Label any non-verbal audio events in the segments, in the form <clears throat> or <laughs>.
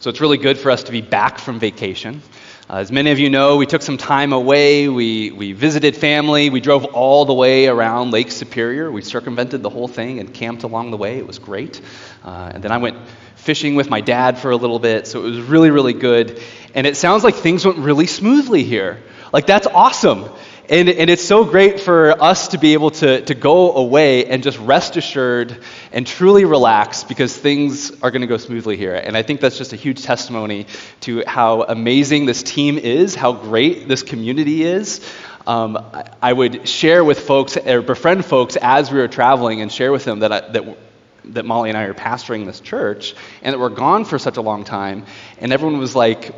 So it's really good for us to be back from vacation. Uh, as many of you know, we took some time away. We, we visited family. We drove all the way around Lake Superior. We circumvented the whole thing and camped along the way. It was great. Uh, and then I went fishing with my dad for a little bit. So it was really, really good. And it sounds like things went really smoothly here. Like, that's awesome. And, and it's so great for us to be able to, to go away and just rest assured and truly relax because things are going to go smoothly here. And I think that's just a huge testimony to how amazing this team is, how great this community is. Um, I would share with folks, or befriend folks as we were traveling, and share with them that, I, that that Molly and I are pastoring this church and that we're gone for such a long time. And everyone was like,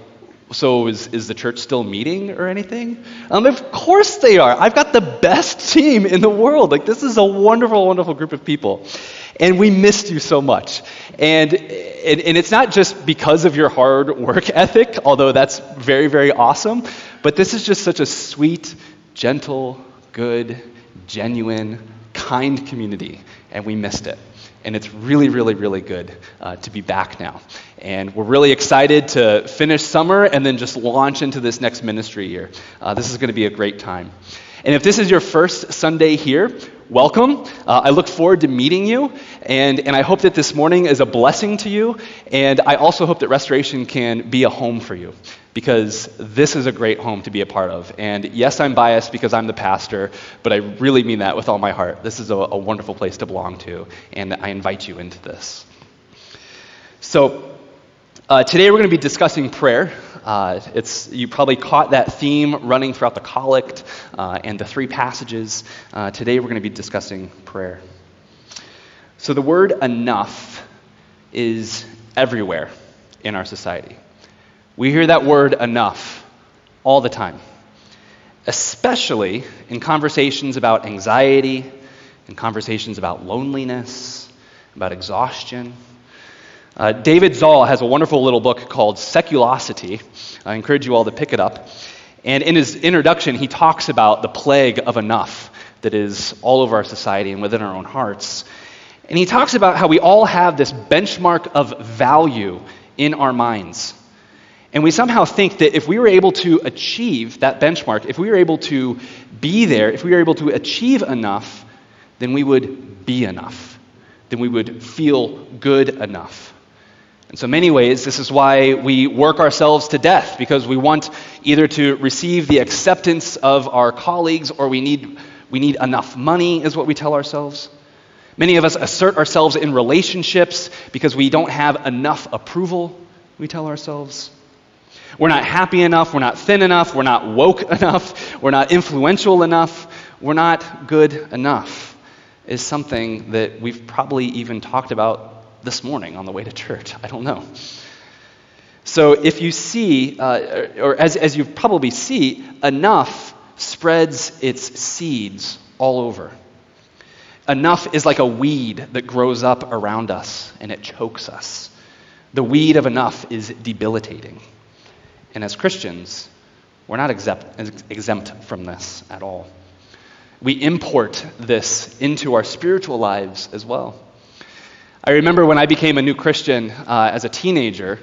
so is, is the church still meeting or anything? Um, of course they are. I've got the best <laughs> team in the world. Like, this is a wonderful, wonderful group of people. And we missed you so much. And, and, and it's not just because of your hard work <laughs> ethic, although that's very, very awesome, but this is just such a sweet, gentle, good, genuine, kind community, and we missed it. And it's really, really, really good uh, to be back now. And we're really excited to finish summer and then just launch into this next ministry year. Uh, this is going to be a great time. And if this is your first Sunday here, welcome. Uh, I look forward to meeting you, and, and I hope that this morning is a blessing to you. And I also hope that Restoration can be a home for you because this is a great home to be a part of. And yes, I'm biased because I'm the pastor, but I really mean that with all my heart. This is a, a wonderful place to belong to, and I invite you into this. So, uh, today we're going to be discussing prayer. Uh, it's, you probably caught that theme running throughout the collect uh, and the three passages. Uh, today we're going to be discussing prayer. So, the word enough is everywhere in our society. We hear that word enough all the time, especially in conversations about anxiety, in conversations about loneliness, about exhaustion. Uh, David Zahl has a wonderful little book called Seculosity. I encourage you all to pick it up. And in his introduction, he talks about the plague of enough that is all over our society and within our own hearts. And he talks about how we all have this benchmark of value in our minds. And we somehow think that if we were able to achieve that benchmark, if we were able to be there, if we were able to achieve enough, then we would be enough. Then we would feel good enough. In so many ways, this is why we work ourselves to death, because we want either to receive the acceptance of our colleagues or we need, we need enough money, is what we tell ourselves. Many of us assert ourselves in relationships because we don't have enough approval, we tell ourselves. We're not happy enough. We're not thin enough. We're not woke <laughs> enough. We're not influential enough. We're not good enough, is something that we've probably even talked about this morning on the way to church. I don't know. So if you see, uh, or as, as you probably see, enough spreads its seeds all over. Enough is like a weed that grows up around us and it chokes us. The weed of enough is debilitating. And as Christians, we're not exempt, exempt from this at all. We import this into our spiritual lives as well. I remember when I became a new Christian uh, as a teenager,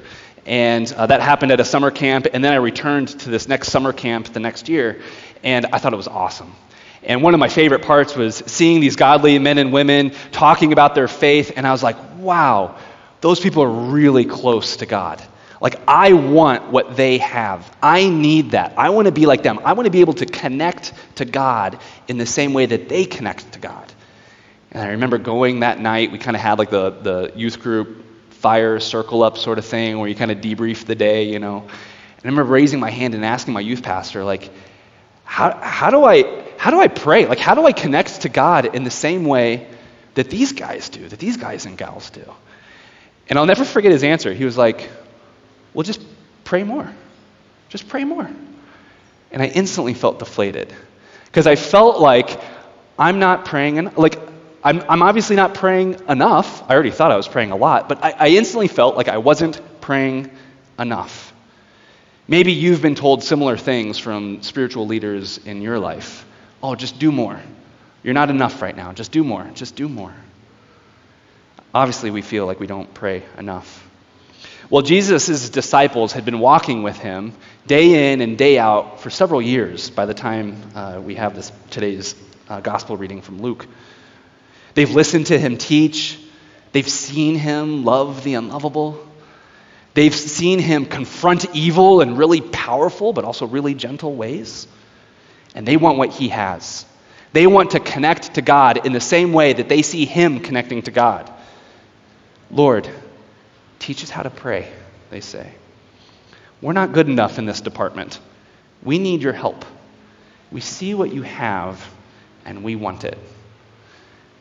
and uh, that happened at a summer camp, and then I returned to this next summer camp the next year, and I thought it was awesome. And one of my favorite parts was seeing these godly men and women talking about their faith, and I was like, wow, those people are really close to God. Like, I want what they have. I need that. I want to be like them. I want to be able to connect to God in the same way that they connect to God. And I remember going that night, we kind of had like the, the youth group fire circle up sort of thing where you kind of debrief the day, you know. And I remember raising my hand and asking my youth pastor, like, how, how, do I, how do I pray? Like, how do I connect to God in the same way that these guys do, that these guys and gals do? And I'll never forget his answer. He was like, well, just pray more. Just pray more. And I instantly felt deflated because I felt like I'm not praying, like, I'm, I'm obviously not praying enough. I already thought I was praying a lot, but I, I instantly felt like I wasn't praying enough. Maybe you've been told similar things from spiritual leaders in your life. Oh, just do more. You're not enough right now. Just do more. Just do more. Obviously, we feel like we don't pray enough. Well, Jesus' disciples had been walking with him day in and day out for several years by the time uh, we have this today's uh, gospel reading from Luke. They've listened to him teach, they've seen him love the unlovable. They've seen him confront evil in really powerful but also really gentle ways. And they want what he has. They want to connect to God in the same way that they see him connecting to God. Lord, teach us how to pray, they say. We're not good enough in this department. We need your help. We see what you have and we want it.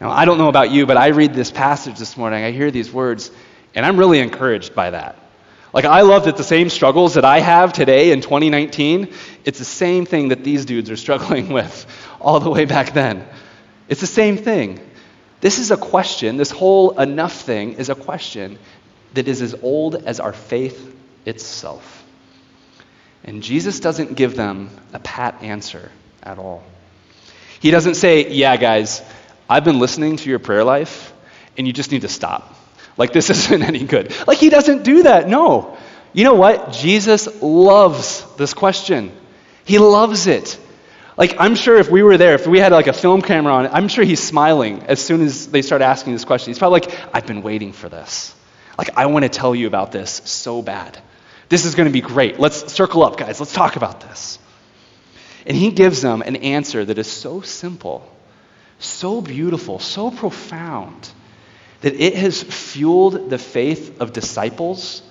Now, I don't know about you, but I read this passage this morning, I hear these words, and I'm really encouraged by that. Like, I love that the same struggles that I have today in 2019, it's the same thing that these dudes are <laughs> struggling with all the way back then. It's the same thing. This is a question, this whole enough thing is a question that is as old as our faith itself. And Jesus doesn't give them a pat answer at all. He doesn't say, Yeah, guys, I've been listening to your prayer life, and you just need to stop. Like, this <laughs> isn't any good. Like, he doesn't do that. No. You know what? Jesus loves this question. He loves it. Like, I'm sure if we were there, if we had like a film camera on, I'm sure he's smiling as soon as they start asking this question. He's probably like, I've been waiting for this. Like, I want to tell you about this so bad. This is going to be great. Let's circle up, guys. Let's talk about this. And he gives them an answer that is so simple, so beautiful, so profound, that it has fueled the faith of disciples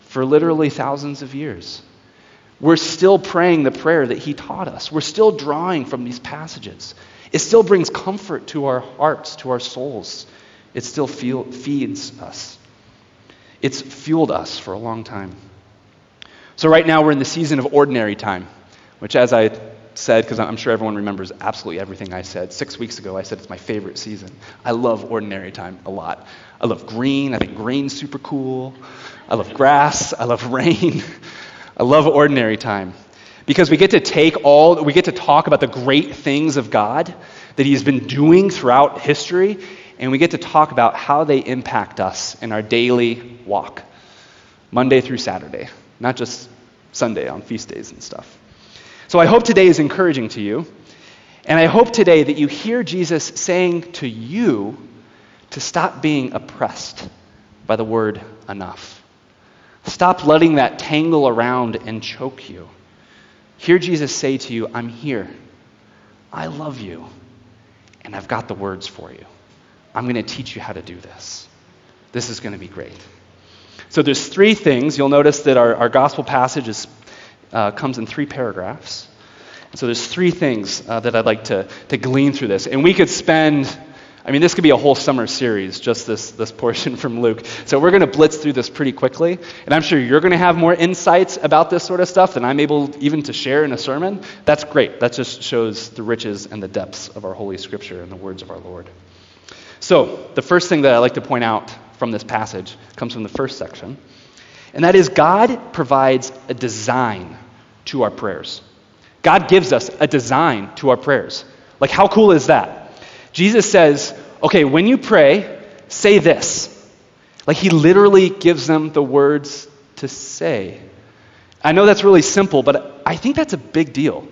for literally thousands of years. We're still praying the prayer that he taught us. We're still drawing from these passages. It still brings comfort to our hearts, to our souls. It still feel, feeds us. It's fueled us for a long time. So, right now, we're in the season of ordinary time, which, as I said, because I'm sure everyone remembers absolutely everything I said, six weeks ago, I said it's my favorite season. I love ordinary time a lot. I love green. I think green's super cool. I love grass. I love <laughs> rain. I love ordinary time because we get to take all, we get to talk about the great things of God that He's been doing throughout history, and we get to talk about how they impact us in our daily walk, Monday through Saturday, not just Sunday on feast days and stuff. So I hope today is encouraging to you, and I hope today that you hear Jesus saying to you to stop being oppressed by the word enough. Stop letting that tangle around and choke you. Hear Jesus say to you, I'm here. I love you. And I've got the words for you. I'm going to teach you how to do this. This is going to be great. So there's three things. You'll notice that our, our gospel passage is, uh, comes in three paragraphs. So there's three things uh, that I'd like to, to glean through this. And we could spend I mean, this could be a whole summer series, just this, this portion <laughs> from Luke. So we're going to blitz through this pretty quickly. And I'm sure you're going to have more insights about this sort of stuff than I'm able even to share in a sermon. That's great. That just shows the riches and the depths of our Holy Scripture and the words of our Lord. So, the first thing that I'd like to point out from this passage comes from the first section, and that is God provides a design to our prayers. God gives us a design to our prayers. Like, how cool is that? Jesus says, okay, when you pray, say this. Like he literally gives them the words to say. I know that's really simple, but I think that's a big deal.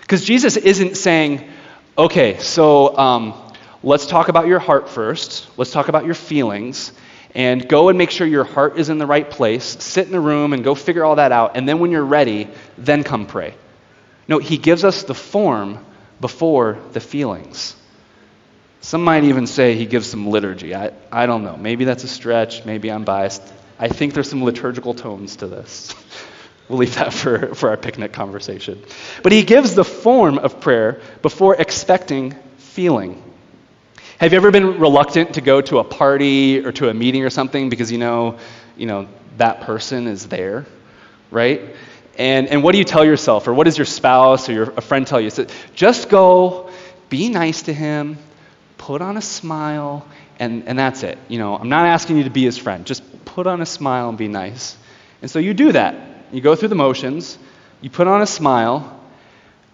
Because Jesus isn't saying, okay, so um, let's talk about your heart first, let's talk about your feelings, and go and make sure your heart is in the right place, sit in a room and go figure all that out, and then when you're ready, then come pray. No, he gives us the form before the feelings. Some might even say he gives some liturgy. I, I don't know. Maybe that's a stretch. Maybe I'm biased. I think there's some liturgical tones to this. <laughs> we'll leave that for, for our picnic conversation. But he gives the form of prayer before expecting feeling. Have you ever been reluctant to go to a party or to a meeting or something because you know, you know that person is there, right? And, and what do you tell yourself, or what does your spouse or your, a friend tell you? So just go, be nice to him, put on a smile, and, and that's it. You know, I'm not asking you to be his friend. Just put on a smile and be nice. And so you do that. You go through the motions, you put on a smile,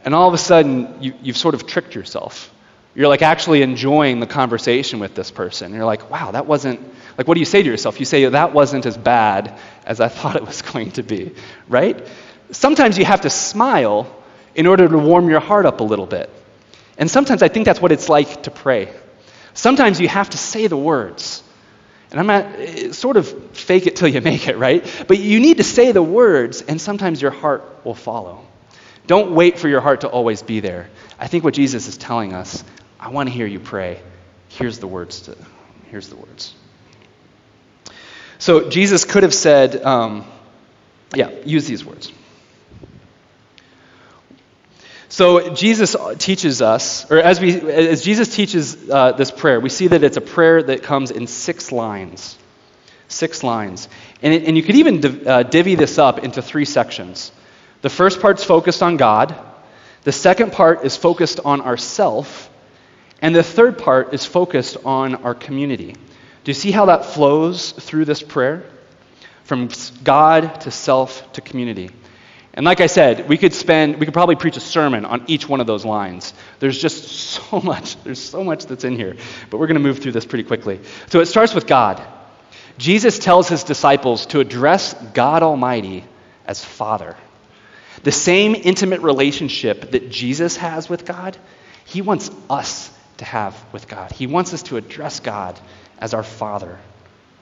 and all of a sudden you, you've sort of tricked yourself. You're like actually enjoying the conversation with this person. You're like, wow, that wasn't, like, what do you say to yourself? You say, that wasn't as bad as I <laughs> thought it was going to be, right? Sometimes you have to smile in order to warm your heart up a little bit. And sometimes I think that's what it's like to pray. Sometimes you have to say the words. And I'm not, eh, sort of fake it till you <laughs> make it, right? But you need to say the words, and sometimes your heart will follow. Don't wait for your heart to always be there. I think what Jesus is telling us, I want to hear you pray. Here's the words to, here's the words. So Jesus could have said, um, yeah, use these words. So Jesus teaches us, or as, we, as Jesus teaches uh, this prayer, we see that it's a prayer that comes in six lines. Six lines. And, it, and you could even div, uh, divvy this up into three sections. The first part's focused on God. The second part is focused on ourself. And the third part is focused on our community. Do you see how that flows through this prayer? From God to self to community. And like I said, we could spend, we could probably preach a sermon on each one of those lines. There's just <laughs> so much, there's so much that's in here. But we're going to move through this pretty quickly. So it starts with God. Jesus tells his disciples to address God Almighty as Father. The same intimate relationship that Jesus has with God, he wants us to have with God. He wants us to address God as our Father.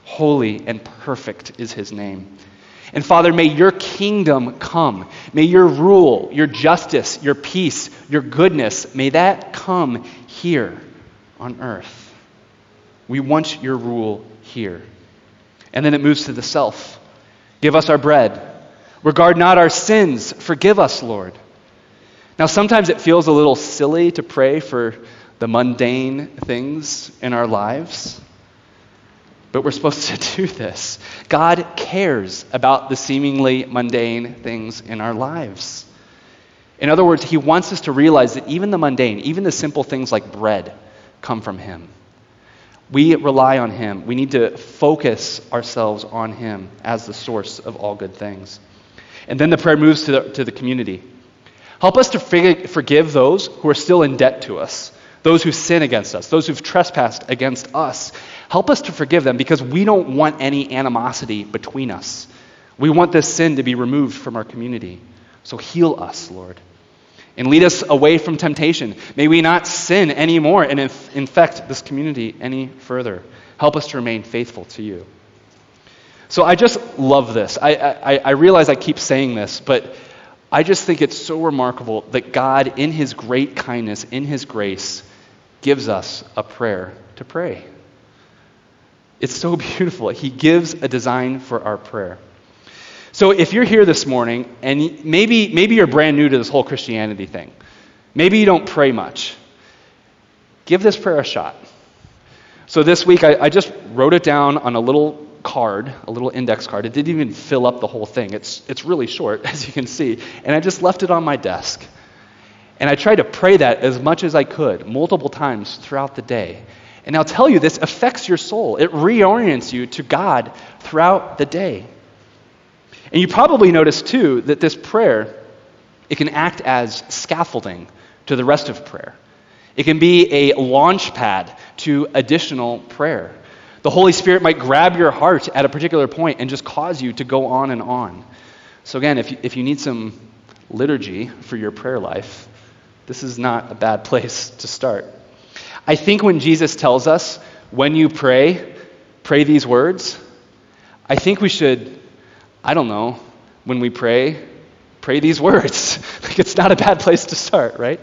Holy and perfect is his name. And Father, may your kingdom come. May your rule, your justice, your peace, your goodness, may that come here on earth. We want your rule here. And then it moves to the self. Give us our bread. Regard not our sins. Forgive us, Lord. Now, sometimes it feels a little silly to pray for the mundane things in our lives. But we're supposed to do this. God cares about the seemingly mundane things in our lives. In other words, He wants us to realize that even the mundane, even the simple things like bread, come from Him. We rely on Him. We need to focus ourselves on Him as the source of all good things. And then the prayer moves to the, to the community. Help us to forgive those who are still in debt to us those who sin against us, those who've trespassed against us. Help us to forgive them because we don't want any animosity between us. We want this sin to be removed from our community. So heal us, Lord. And lead us away from temptation. May we not sin anymore and inf- infect this community any further. Help us to remain faithful to you. So I just love this. I, I, I realize I keep saying this, but I just think it's so remarkable that God, in His great kindness, in His grace, gives us a prayer to pray. It's so <laughs> beautiful. He gives a design for our prayer. So if you're here this morning and maybe, maybe you're brand new to this whole Christianity thing, maybe you don't pray much, give this prayer a shot. So this week I, I just wrote it down on a little card, a little index card. It didn't even fill up the whole thing. It's, it's really short, <laughs> as you can see. And I just left it on my desk. And I tried to pray that as much as I could, multiple times throughout the day. And I'll tell you, this affects your soul. It reorients you to God throughout the day. And you probably notice, too, that this prayer, it can act as scaffolding to the rest of prayer. It can be a launch pad to additional prayer. The Holy Spirit might grab your heart at a particular point and just cause you to go on and on. So, again, if you, if you need some liturgy for your prayer life, this is not a bad place to start. I think when Jesus tells us, when you pray, pray these words, I think we should, I don't know, when we pray, pray these words. <laughs> like it's not a bad place to start, right?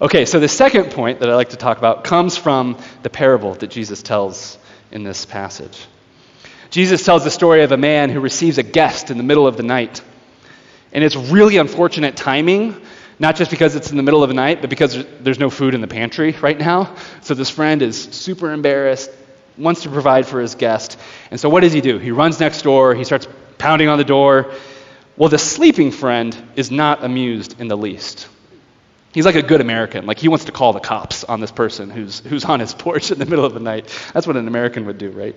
Okay, so the second point that I like to talk about comes from the parable that Jesus tells in this passage. Jesus tells the story of a man who receives a guest in the middle of the night. And it's really unfortunate timing not just because it's in the middle of the night, but because there's no food in the pantry right now. So this friend is super embarrassed, wants to provide for his guest. And so what does he do? He runs next door, he starts pounding on the door. Well, the sleeping friend is not amused in the least. He's like a good American. Like he wants to call the cops on this person who's, who's on his <laughs> porch in the middle of the night. That's what an American would do, right?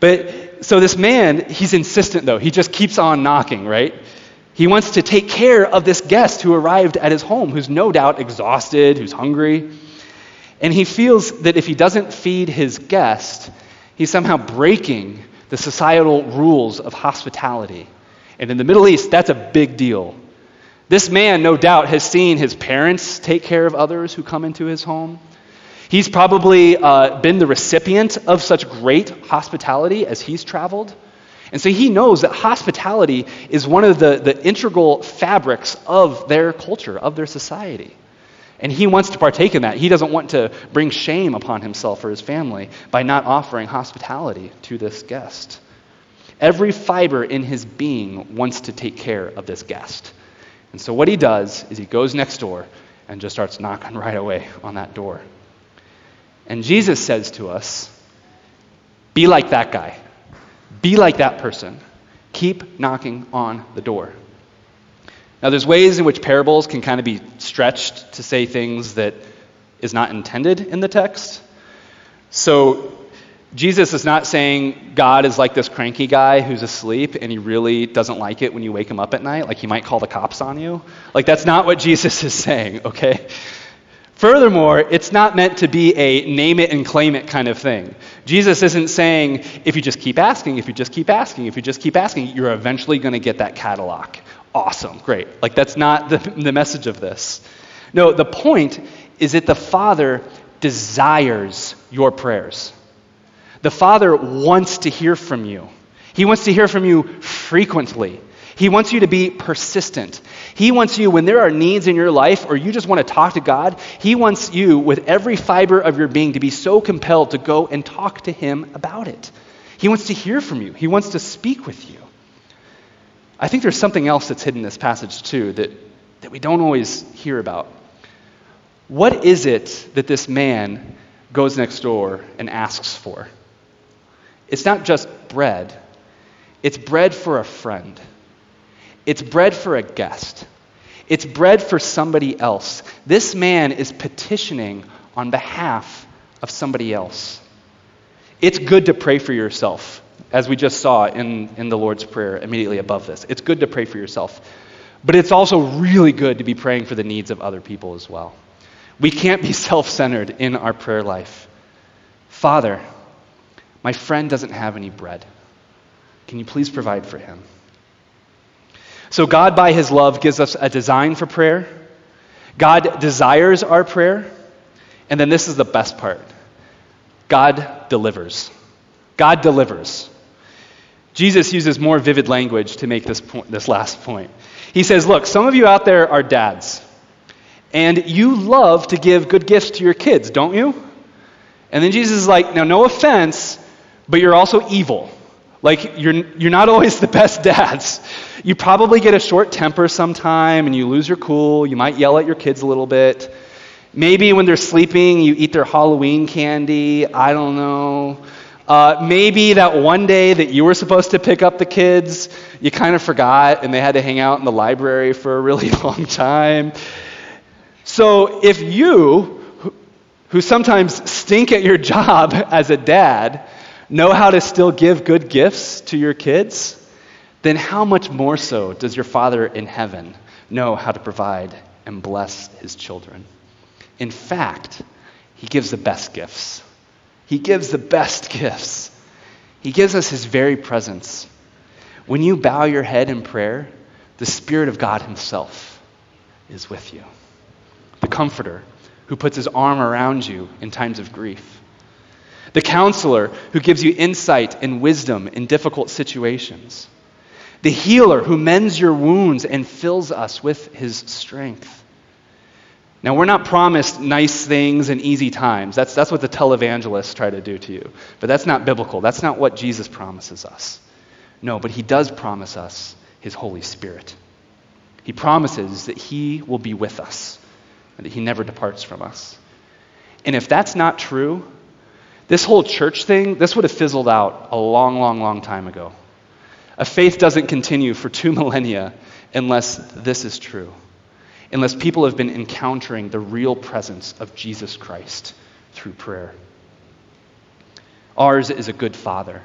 But so this man, he's insistent though. He just keeps on knocking, right? He wants to take care of this guest who arrived at his home, who's no doubt exhausted, who's hungry. And he feels that if he doesn't feed his guest, he's somehow breaking the societal rules of hospitality. And in the Middle East, that's a big deal. This man, no doubt, has seen his parents take care of others who come into his home. He's probably uh, been the recipient of such great hospitality as he's traveled. And so he knows that hospitality is one of the, the integral fabrics of their culture, of their society. And he wants to partake in that. He doesn't want to bring shame upon himself or his family by not offering hospitality to this guest. Every fiber in his being wants to take care of this guest. And so what he does is he goes next door and just starts knocking <laughs> right away on that door. And Jesus says to us, Be like that guy. Be like that person. Keep knocking on the door. Now, there's ways in which parables can kind of be stretched to say things that is not intended in the text. So, Jesus is not saying God is like this cranky guy who's asleep and he really doesn't like it when you wake him up at night, like he might call the cops on you. Like, that's not what <laughs> Jesus is saying, okay? Furthermore, it's not meant to be a name it and claim it kind of thing. Jesus isn't saying, if you just keep asking, if you just keep asking, if you just keep asking, you're eventually going to get that catalog. Awesome, great. Like, that's not the, <laughs> the message of this. No, the point is that the Father desires your prayers. The Father wants to hear from you. He wants to hear from you frequently. He wants you to be persistent. He wants you, when there are needs in your life or you just want to talk to God, He wants you, with every fiber of your being, to be so compelled to go and talk to Him about it. He wants to hear from you, He wants to speak with you. I think there's something else that's hidden in this passage, too, that, that we don't always hear about. What is it that this man goes next door and asks for? It's not just bread, it's bread for a friend. It's bread for a guest. It's bread for somebody else. This man is petitioning on behalf of somebody else. It's good to pray for yourself, as we just saw in, in the Lord's Prayer immediately above this. It's good to pray for yourself. But it's also really good to be praying for the needs of other people as well. We can't be <laughs> self centered in our prayer life. Father, my friend doesn't have any bread. Can you please provide for him? So, God, by His love, gives us a design for prayer. God desires our prayer. And then this is the best part God delivers. God delivers. Jesus uses more vivid language to make this, point, this last point. He says, Look, some of you out there are dads, and you love to give good gifts to your kids, don't you? And then Jesus is like, Now, no offense, but you're also evil. Like, you're, you're not always the best dads. You probably get a short temper sometime and you lose your cool. You might yell at your kids a little bit. Maybe when they're sleeping, you eat their Halloween candy. I don't know. Uh, maybe that one day that you were supposed to pick up the kids, you kind of forgot and they had to hang out in the library for a really <laughs> long time. So if you, who sometimes stink at your job <laughs> as a dad, know how to still give good gifts to your kids, then how much more so does your Father in heaven know how to provide and bless his children? In fact, he gives the best gifts. He gives the best gifts. He gives us his very presence. When you bow your head in prayer, the Spirit of God himself is with you. The Comforter who puts his arm around you in times of grief the counselor who gives you insight and wisdom in difficult situations, the healer who mends your wounds and fills us with his strength. Now, we're not promised nice things and easy times. That's, that's what the televangelists try to do to you. But that's not biblical. That's not what Jesus promises us. No, but he does promise us his Holy Spirit. He promises that he will be with us and that he never departs from us. And if that's not true, this whole church thing, this would have fizzled out a long, long, long time ago. A faith doesn't continue for two <laughs> millennia unless this is true, unless people have been encountering the real presence of Jesus Christ through prayer. Ours is a good Father,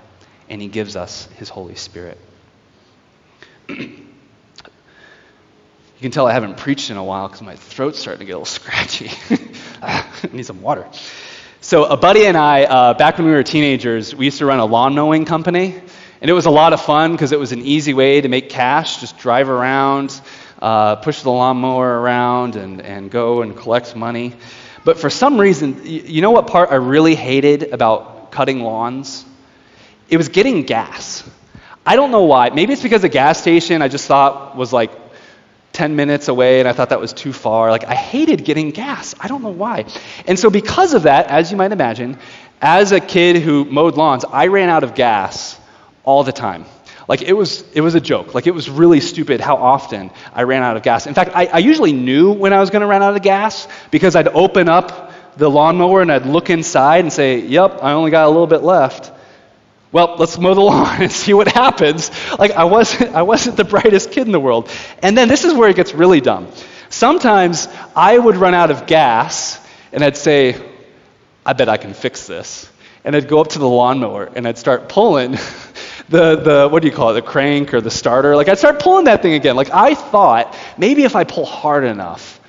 and He gives us His Holy Spirit. <clears throat> you can tell I haven't preached in a while because my throat's starting to get a little <laughs> scratchy. <laughs> I need some water. So, a buddy and I, uh, back when we were teenagers, we used to run a lawn mowing company. And it was a lot of fun because it was an easy way to make cash. Just drive around, uh, push the lawnmower around, and, and go and collect money. But for some reason, you know what part I really hated about cutting lawns? It was getting gas. I don't know why. Maybe it's because the gas station I just thought was like 10 minutes away and I thought that was too far. Like, I hated getting gas. I don't know why. And so, because of that, as you might imagine, as a kid who mowed lawns, I ran out of gas all the time. Like it was, it was a joke. Like it was really stupid how often I ran out of gas. In fact, I, I usually knew when I was going to run out of gas because I'd open up the lawnmower and I'd look inside and say, "Yep, I only got a little bit left." Well, let's mow the lawn <laughs> and see what happens. Like I wasn't, <laughs> I wasn't the brightest kid in the world. And then this is where it gets really dumb. Sometimes I would run out of gas and I'd say, "I bet I can fix this." And I'd go up to the lawnmower and I'd start pulling <laughs> the, the what do you call it, the crank or the starter. Like I'd start pulling that thing again. Like I thought maybe if I pull hard enough,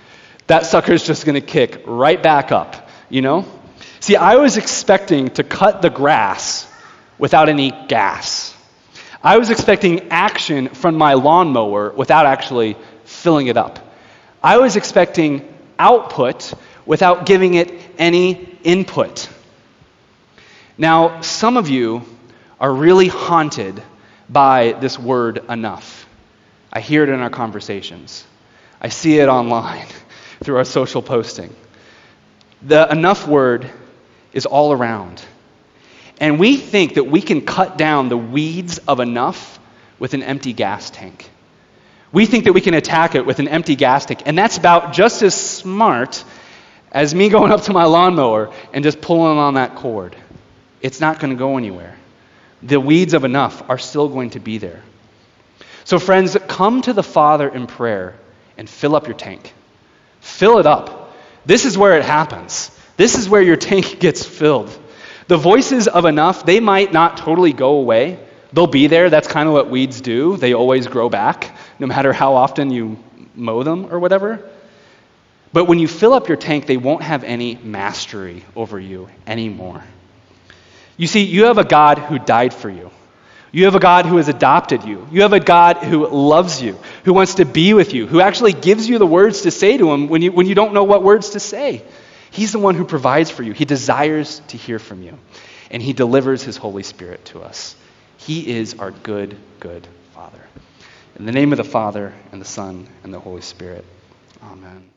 that sucker's just going to kick right back up, you know? See, I was expecting to cut the grass without any gas. I was expecting action from my lawnmower without actually filling it up. I was expecting output without giving it any input. Now, some of you are really haunted by this word enough. I hear it in our conversations, I see it online <laughs> through our social posting. The enough word is all around. And we think that we can cut down the weeds of enough with an empty gas tank. We think that we can attack it with an empty gas tank. And that's about just as smart as me <laughs> going up to my lawnmower and just pulling on that cord. It's not going to go anywhere the weeds of enough are still going to be there. So, friends, come to the Father in prayer and fill up your tank. Fill it up. This is where it happens. This is where your <laughs> tank gets filled. The voices of enough, they might not totally go away. They'll be there. That's kind of what weeds do. They always grow back, no matter how often you mow them or whatever. But when you fill up your tank, they won't have any mastery over you anymore. You see, you have a God who died for you. You have a God who has adopted you. You have a God who loves you, who wants to be with you, who actually gives you the words to say to him when you, when you don't know what words to say. He's the one who provides for you. He desires to hear from you, and he delivers his Holy Spirit to us. He is our good, good Father. In the name of the Father, and the Son, and the Holy Spirit. Amen.